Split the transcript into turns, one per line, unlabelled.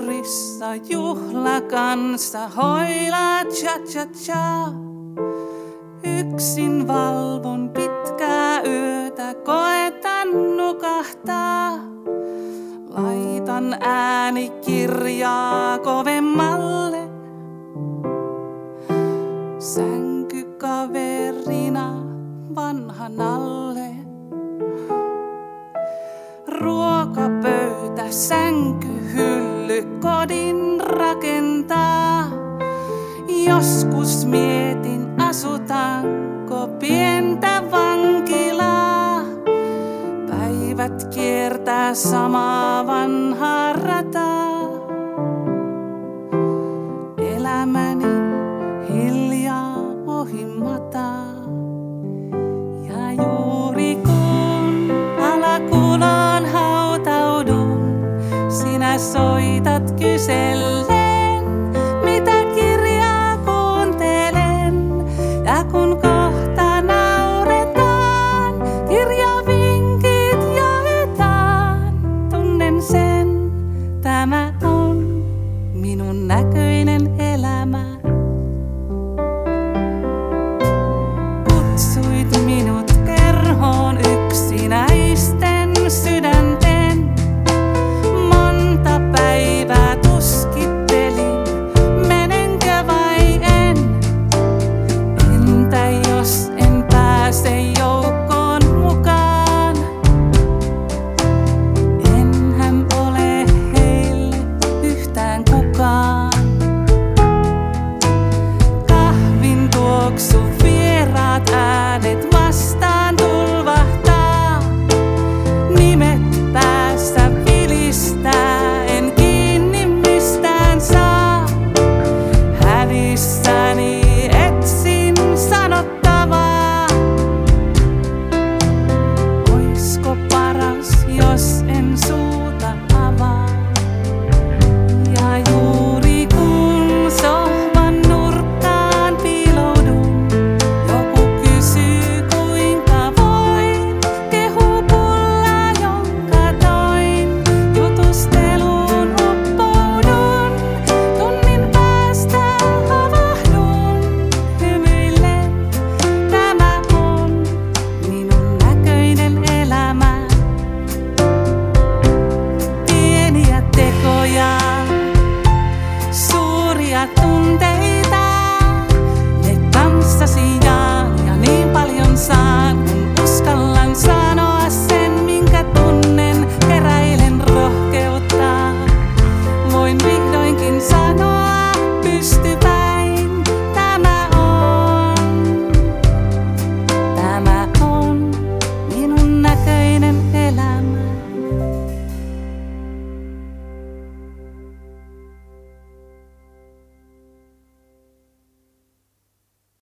Juhlissa juhla kanssa hoila cha cha cha. Yksin valvon pitkää yötä, koetan nukahtaa. Laitan äänikirjaa kovemmalle. Sänkykaverina vanhan alle. Ruokapöytä, sänkyhylly, kodin rakentaa. Joskus mietin, asutaanko pientä vankilaa. Päivät kiertää samaa vanhaa sinä soitat kysellen, mitä kirjaa kuuntelen. Ja kun kohta nauretaan, kirjavinkit jaetaan, tunnen sen, tämä on. tunteita. Ne tanssasi ja, ja niin paljon saan.